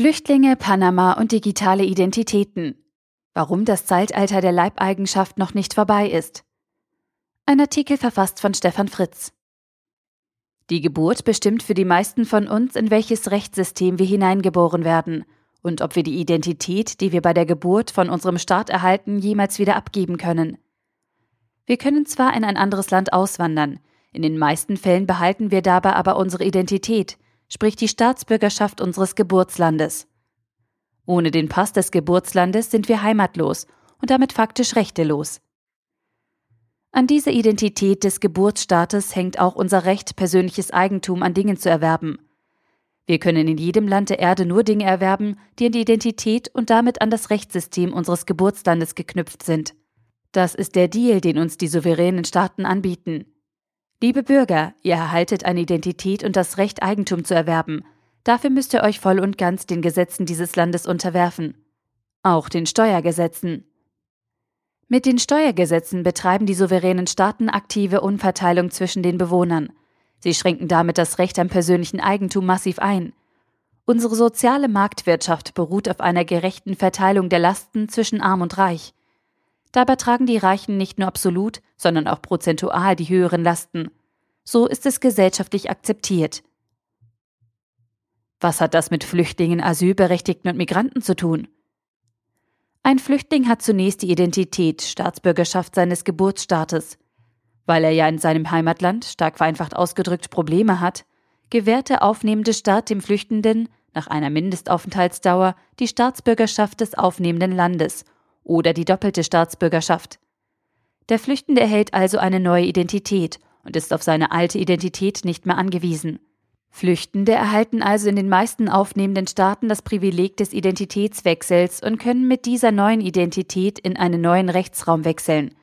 Flüchtlinge, Panama und digitale Identitäten. Warum das Zeitalter der Leibeigenschaft noch nicht vorbei ist. Ein Artikel verfasst von Stefan Fritz. Die Geburt bestimmt für die meisten von uns, in welches Rechtssystem wir hineingeboren werden und ob wir die Identität, die wir bei der Geburt von unserem Staat erhalten, jemals wieder abgeben können. Wir können zwar in ein anderes Land auswandern, in den meisten Fällen behalten wir dabei aber unsere Identität, sprich die Staatsbürgerschaft unseres Geburtslandes. Ohne den Pass des Geburtslandes sind wir heimatlos und damit faktisch rechtelos. An dieser Identität des Geburtsstaates hängt auch unser Recht, persönliches Eigentum an Dingen zu erwerben. Wir können in jedem Land der Erde nur Dinge erwerben, die an die Identität und damit an das Rechtssystem unseres Geburtslandes geknüpft sind. Das ist der Deal, den uns die souveränen Staaten anbieten. Liebe Bürger, ihr erhaltet eine Identität und das Recht, Eigentum zu erwerben. Dafür müsst ihr euch voll und ganz den Gesetzen dieses Landes unterwerfen. Auch den Steuergesetzen. Mit den Steuergesetzen betreiben die souveränen Staaten aktive Unverteilung zwischen den Bewohnern. Sie schränken damit das Recht am persönlichen Eigentum massiv ein. Unsere soziale Marktwirtschaft beruht auf einer gerechten Verteilung der Lasten zwischen arm und reich. Dabei tragen die Reichen nicht nur absolut, sondern auch prozentual die höheren Lasten. So ist es gesellschaftlich akzeptiert. Was hat das mit Flüchtlingen, Asylberechtigten und Migranten zu tun? Ein Flüchtling hat zunächst die Identität, Staatsbürgerschaft seines Geburtsstaates. Weil er ja in seinem Heimatland, stark vereinfacht ausgedrückt, Probleme hat, gewährt der aufnehmende Staat dem Flüchtenden nach einer Mindestaufenthaltsdauer die Staatsbürgerschaft des aufnehmenden Landes oder die doppelte Staatsbürgerschaft. Der Flüchtende erhält also eine neue Identität und ist auf seine alte Identität nicht mehr angewiesen. Flüchtende erhalten also in den meisten aufnehmenden Staaten das Privileg des Identitätswechsels und können mit dieser neuen Identität in einen neuen Rechtsraum wechseln,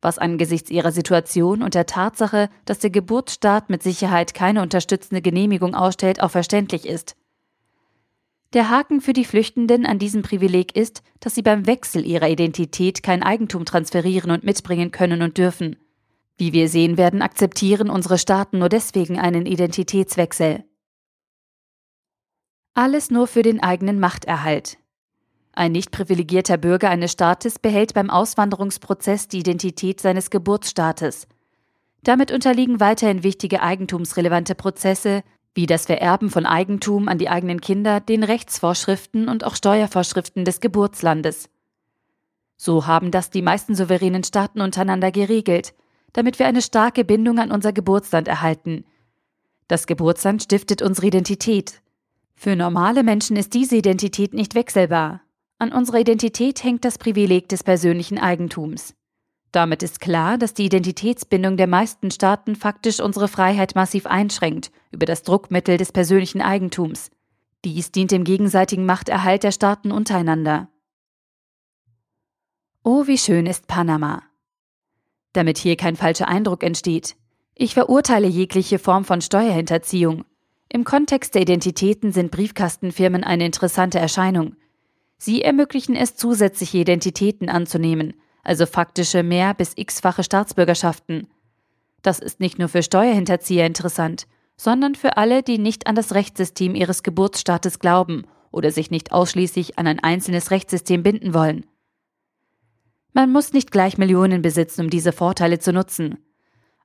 was angesichts ihrer Situation und der Tatsache, dass der Geburtsstaat mit Sicherheit keine unterstützende Genehmigung ausstellt, auch verständlich ist. Der Haken für die Flüchtenden an diesem Privileg ist, dass sie beim Wechsel ihrer Identität kein Eigentum transferieren und mitbringen können und dürfen. Wie wir sehen werden, akzeptieren unsere Staaten nur deswegen einen Identitätswechsel. Alles nur für den eigenen Machterhalt. Ein nicht privilegierter Bürger eines Staates behält beim Auswanderungsprozess die Identität seines Geburtsstaates. Damit unterliegen weiterhin wichtige eigentumsrelevante Prozesse, wie das Vererben von Eigentum an die eigenen Kinder, den Rechtsvorschriften und auch Steuervorschriften des Geburtslandes. So haben das die meisten souveränen Staaten untereinander geregelt, damit wir eine starke Bindung an unser Geburtsland erhalten. Das Geburtsland stiftet unsere Identität. Für normale Menschen ist diese Identität nicht wechselbar. An unserer Identität hängt das Privileg des persönlichen Eigentums. Damit ist klar, dass die Identitätsbindung der meisten Staaten faktisch unsere Freiheit massiv einschränkt über das Druckmittel des persönlichen Eigentums. Dies dient dem gegenseitigen Machterhalt der Staaten untereinander. Oh, wie schön ist Panama. Damit hier kein falscher Eindruck entsteht. Ich verurteile jegliche Form von Steuerhinterziehung. Im Kontext der Identitäten sind Briefkastenfirmen eine interessante Erscheinung. Sie ermöglichen es, zusätzliche Identitäten anzunehmen, also faktische mehr bis x-fache Staatsbürgerschaften. Das ist nicht nur für Steuerhinterzieher interessant, sondern für alle, die nicht an das Rechtssystem ihres Geburtsstaates glauben oder sich nicht ausschließlich an ein einzelnes Rechtssystem binden wollen. Man muss nicht gleich Millionen besitzen, um diese Vorteile zu nutzen.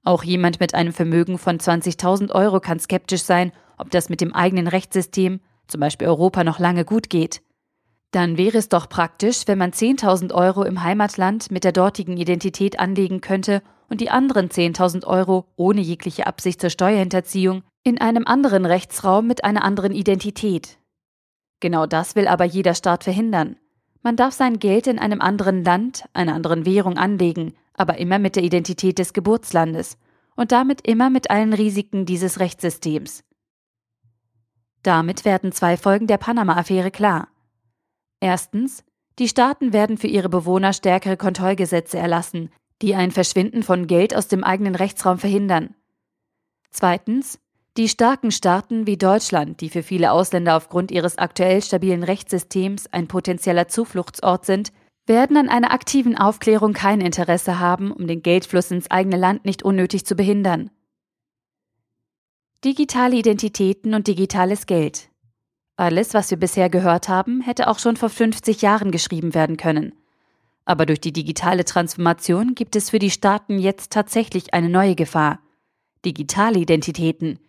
Auch jemand mit einem Vermögen von 20.000 Euro kann skeptisch sein, ob das mit dem eigenen Rechtssystem, zum Beispiel Europa, noch lange gut geht. Dann wäre es doch praktisch, wenn man 10.000 Euro im Heimatland mit der dortigen Identität anlegen könnte und die anderen 10.000 Euro ohne jegliche Absicht zur Steuerhinterziehung in einem anderen Rechtsraum mit einer anderen Identität. Genau das will aber jeder Staat verhindern. Man darf sein Geld in einem anderen Land, einer anderen Währung anlegen, aber immer mit der Identität des Geburtslandes und damit immer mit allen Risiken dieses Rechtssystems. Damit werden zwei Folgen der Panama-Affäre klar. Erstens, die Staaten werden für ihre Bewohner stärkere Kontrollgesetze erlassen, die ein Verschwinden von Geld aus dem eigenen Rechtsraum verhindern. Zweitens, die starken Staaten wie Deutschland, die für viele Ausländer aufgrund ihres aktuell stabilen Rechtssystems ein potenzieller Zufluchtsort sind, werden an einer aktiven Aufklärung kein Interesse haben, um den Geldfluss ins eigene Land nicht unnötig zu behindern. Digitale Identitäten und digitales Geld. Alles, was wir bisher gehört haben, hätte auch schon vor 50 Jahren geschrieben werden können. Aber durch die digitale Transformation gibt es für die Staaten jetzt tatsächlich eine neue Gefahr. Digitale Identitäten.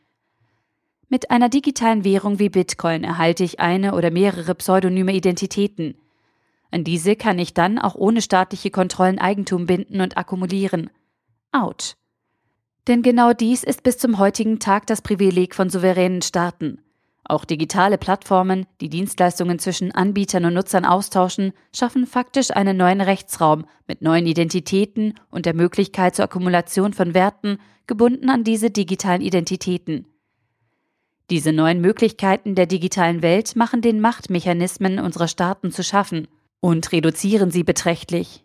Mit einer digitalen Währung wie Bitcoin erhalte ich eine oder mehrere pseudonyme Identitäten. An diese kann ich dann auch ohne staatliche Kontrollen Eigentum binden und akkumulieren. Autsch. Denn genau dies ist bis zum heutigen Tag das Privileg von souveränen Staaten. Auch digitale Plattformen, die Dienstleistungen zwischen Anbietern und Nutzern austauschen, schaffen faktisch einen neuen Rechtsraum mit neuen Identitäten und der Möglichkeit zur Akkumulation von Werten, gebunden an diese digitalen Identitäten. Diese neuen Möglichkeiten der digitalen Welt machen den Machtmechanismen unserer Staaten zu schaffen und reduzieren sie beträchtlich.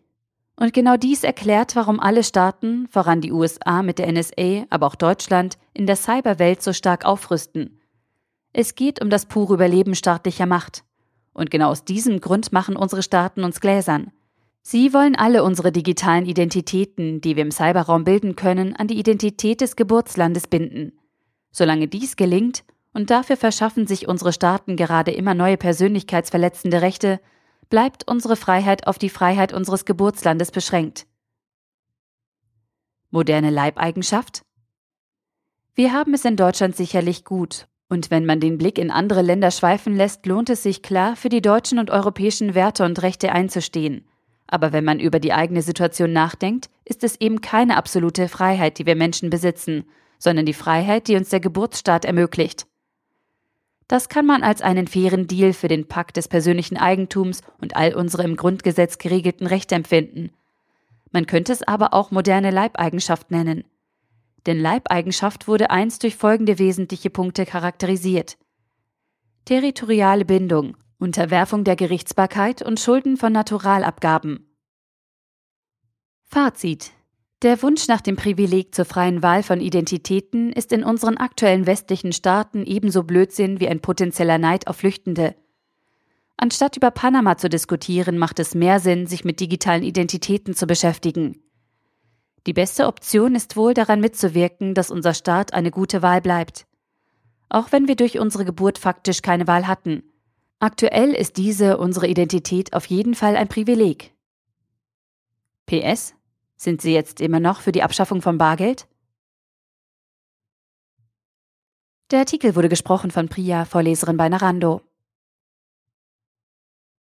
Und genau dies erklärt, warum alle Staaten, voran die USA mit der NSA, aber auch Deutschland, in der Cyberwelt so stark aufrüsten. Es geht um das pure Überleben staatlicher Macht. Und genau aus diesem Grund machen unsere Staaten uns gläsern. Sie wollen alle unsere digitalen Identitäten, die wir im Cyberraum bilden können, an die Identität des Geburtslandes binden. Solange dies gelingt, und dafür verschaffen sich unsere Staaten gerade immer neue persönlichkeitsverletzende Rechte, bleibt unsere Freiheit auf die Freiheit unseres Geburtslandes beschränkt. Moderne Leibeigenschaft? Wir haben es in Deutschland sicherlich gut und wenn man den Blick in andere Länder schweifen lässt, lohnt es sich klar, für die deutschen und europäischen Werte und Rechte einzustehen. Aber wenn man über die eigene Situation nachdenkt, ist es eben keine absolute Freiheit, die wir Menschen besitzen, sondern die Freiheit, die uns der Geburtsstaat ermöglicht. Das kann man als einen fairen Deal für den Pakt des persönlichen Eigentums und all unsere im Grundgesetz geregelten Rechte empfinden. Man könnte es aber auch moderne Leibeigenschaft nennen denn Leibeigenschaft wurde einst durch folgende wesentliche Punkte charakterisiert. Territoriale Bindung, Unterwerfung der Gerichtsbarkeit und Schulden von Naturalabgaben. Fazit der Wunsch nach dem Privileg zur freien Wahl von Identitäten ist in unseren aktuellen westlichen Staaten ebenso Blödsinn wie ein potenzieller Neid auf Flüchtende. Anstatt über Panama zu diskutieren, macht es mehr Sinn, sich mit digitalen Identitäten zu beschäftigen. Die beste Option ist wohl daran mitzuwirken, dass unser Staat eine gute Wahl bleibt. Auch wenn wir durch unsere Geburt faktisch keine Wahl hatten. Aktuell ist diese unsere Identität auf jeden Fall ein Privileg. PS? Sind Sie jetzt immer noch für die Abschaffung von Bargeld? Der Artikel wurde gesprochen von Priya, Vorleserin bei Narando.